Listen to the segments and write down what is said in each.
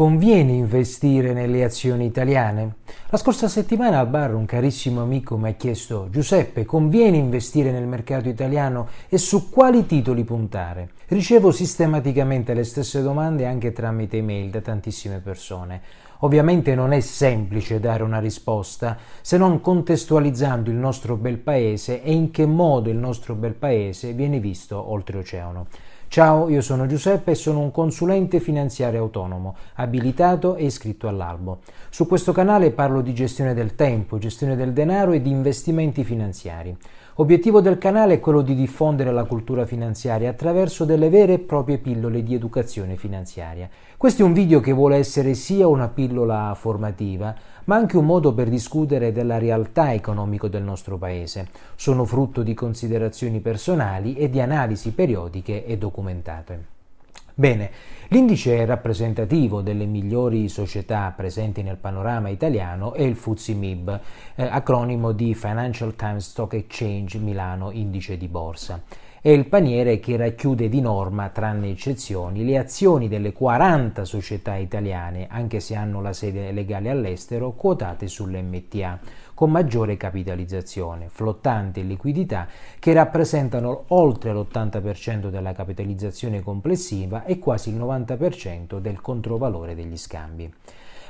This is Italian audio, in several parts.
Conviene investire nelle azioni italiane? La scorsa settimana al bar un carissimo amico mi ha chiesto Giuseppe, conviene investire nel mercato italiano e su quali titoli puntare? Ricevo sistematicamente le stesse domande anche tramite email da tantissime persone. Ovviamente non è semplice dare una risposta se non contestualizzando il nostro bel paese e in che modo il nostro bel paese viene visto oltreoceano. Ciao, io sono Giuseppe e sono un consulente finanziario autonomo, abilitato e iscritto all'albo. Su questo canale parlo di gestione del tempo, gestione del denaro e di investimenti finanziari. Obiettivo del canale è quello di diffondere la cultura finanziaria attraverso delle vere e proprie pillole di educazione finanziaria. Questo è un video che vuole essere sia una pillola formativa, ma anche un modo per discutere della realtà economica del nostro paese. Sono frutto di considerazioni personali e di analisi periodiche e documentate. Bene, l'indice rappresentativo delle migliori società presenti nel panorama italiano è il FTSE MIB, eh, acronimo di Financial Times Stock Exchange Milano Indice di Borsa. È il paniere che racchiude di norma, tranne eccezioni, le azioni delle 40 società italiane, anche se hanno la sede legale all'estero, quotate sull'MTA con maggiore capitalizzazione, flottante e liquidità che rappresentano oltre l'80% della capitalizzazione complessiva e quasi il 90% del controvalore degli scambi.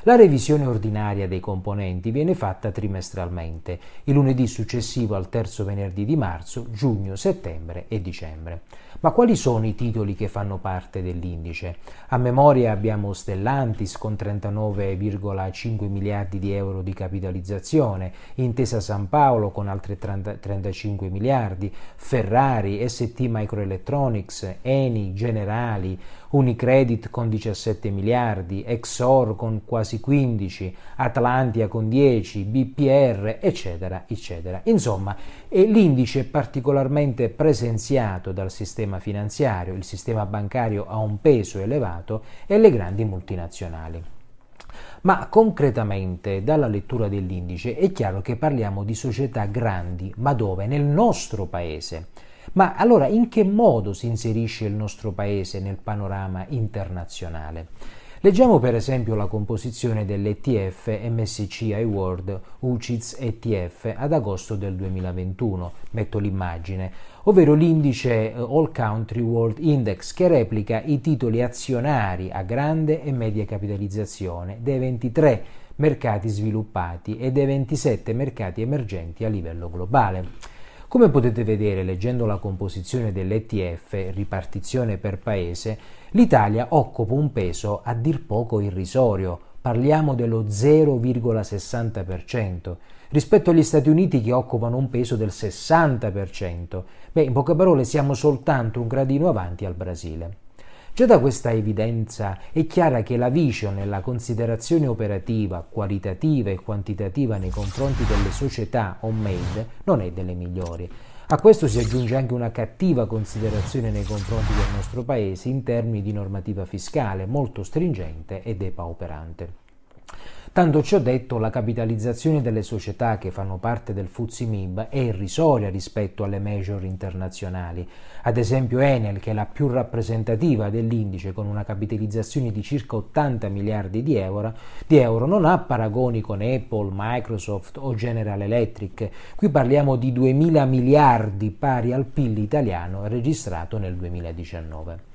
La revisione ordinaria dei componenti viene fatta trimestralmente, il lunedì successivo al terzo venerdì di marzo, giugno, settembre e dicembre. Ma quali sono i titoli che fanno parte dell'indice? A memoria abbiamo Stellantis con 39,5 miliardi di euro di capitalizzazione, Intesa San Paolo con altri 30, 35 miliardi, Ferrari, ST Microelectronics, Eni, Generali, Unicredit con 17 miliardi, Exor con quasi 15, Atlantia con 10, BPR, eccetera, eccetera. Insomma, l'indice è particolarmente presenziato dal sistema finanziario, il sistema bancario ha un peso elevato e le grandi multinazionali. Ma concretamente, dalla lettura dell'indice, è chiaro che parliamo di società grandi, ma dove? Nel nostro paese. Ma allora in che modo si inserisce il nostro paese nel panorama internazionale? Leggiamo per esempio la composizione dell'ETF MSCI World UCITS ETF ad agosto del 2021, metto l'immagine, ovvero l'indice eh, All Country World Index che replica i titoli azionari a grande e media capitalizzazione dei 23 mercati sviluppati e dei 27 mercati emergenti a livello globale. Come potete vedere leggendo la composizione dell'ETF, ripartizione per paese, l'Italia occupa un peso a dir poco irrisorio, parliamo dello 0,60%, rispetto agli Stati Uniti che occupano un peso del 60%. Beh, in poche parole siamo soltanto un gradino avanti al Brasile. Già da questa evidenza è chiara che la vision e la considerazione operativa, qualitativa e quantitativa nei confronti delle società on-made non è delle migliori. A questo si aggiunge anche una cattiva considerazione nei confronti del nostro Paese in termini di normativa fiscale molto stringente e depauperante. Tanto ciò detto, la capitalizzazione delle società che fanno parte del FTSE MIB è irrisoria rispetto alle major internazionali. Ad esempio Enel, che è la più rappresentativa dell'indice con una capitalizzazione di circa 80 miliardi di euro, di euro, non ha paragoni con Apple, Microsoft o General Electric. Qui parliamo di 2.000 miliardi pari al PIL italiano registrato nel 2019.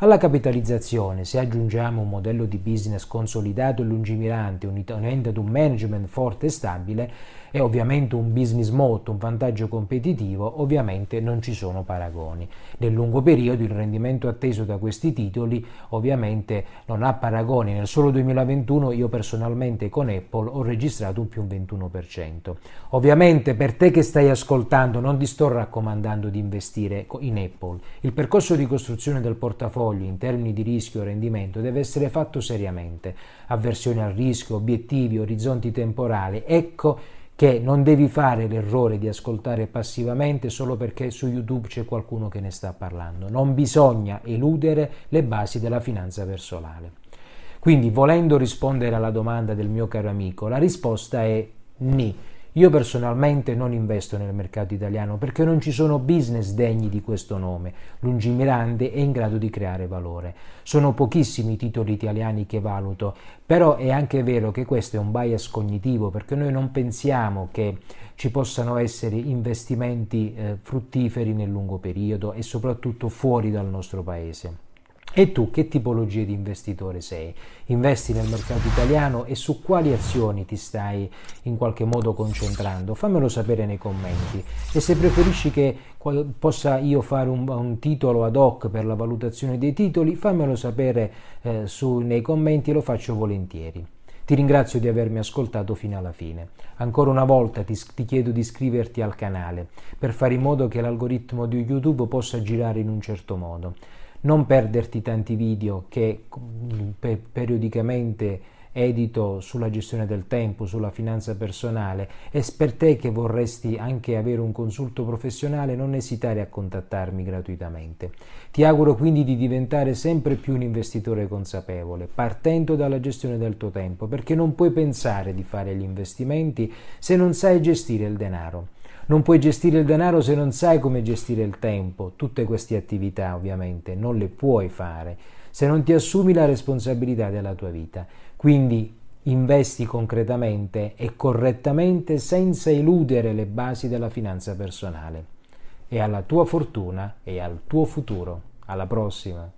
Alla capitalizzazione, se aggiungiamo un modello di business consolidato e lungimirante, unitamente ad un management forte e stabile, e ovviamente un business molto, un vantaggio competitivo, ovviamente non ci sono paragoni. Nel lungo periodo il rendimento atteso da questi titoli ovviamente non ha paragoni. Nel solo 2021 io personalmente con Apple ho registrato un più 21%. Ovviamente per te che stai ascoltando non ti sto raccomandando di investire in Apple. Il percorso di costruzione del portafoglio in termini di rischio e rendimento deve essere fatto seriamente. Avversione al rischio, obiettivi, orizzonti temporali. Ecco che non devi fare l'errore di ascoltare passivamente solo perché su YouTube c'è qualcuno che ne sta parlando. Non bisogna eludere le basi della finanza personale. Quindi, volendo rispondere alla domanda del mio caro amico, la risposta è ni. Io personalmente non investo nel mercato italiano perché non ci sono business degni di questo nome, lungimirante e in grado di creare valore. Sono pochissimi i titoli italiani che valuto, però è anche vero che questo è un bias cognitivo perché noi non pensiamo che ci possano essere investimenti eh, fruttiferi nel lungo periodo e soprattutto fuori dal nostro paese. E tu che tipologia di investitore sei? Investi nel mercato italiano e su quali azioni ti stai in qualche modo concentrando? Fammelo sapere nei commenti e se preferisci che possa io fare un, un titolo ad hoc per la valutazione dei titoli, fammelo sapere eh, su, nei commenti, lo faccio volentieri. Ti ringrazio di avermi ascoltato fino alla fine. Ancora una volta ti, ti, chiedo di iscriverti al canale per fare in modo che l'algoritmo di YouTube possa girare in un certo modo non perderti tanti video che mm, pe- periodicamente edito sulla gestione del tempo, sulla finanza personale e per te che vorresti anche avere un consulto professionale non esitare a contattarmi gratuitamente. Ti auguro quindi di diventare sempre più un investitore consapevole, partendo dalla gestione del tuo tempo, perché non puoi pensare di fare gli investimenti se non sai gestire il denaro. Non puoi gestire il denaro se non sai come gestire il tempo. Tutte queste attività ovviamente non le puoi fare se non ti assumi la responsabilità della tua vita. Quindi investi concretamente e correttamente senza eludere le basi della finanza personale. E alla tua fortuna e al tuo futuro. Alla prossima!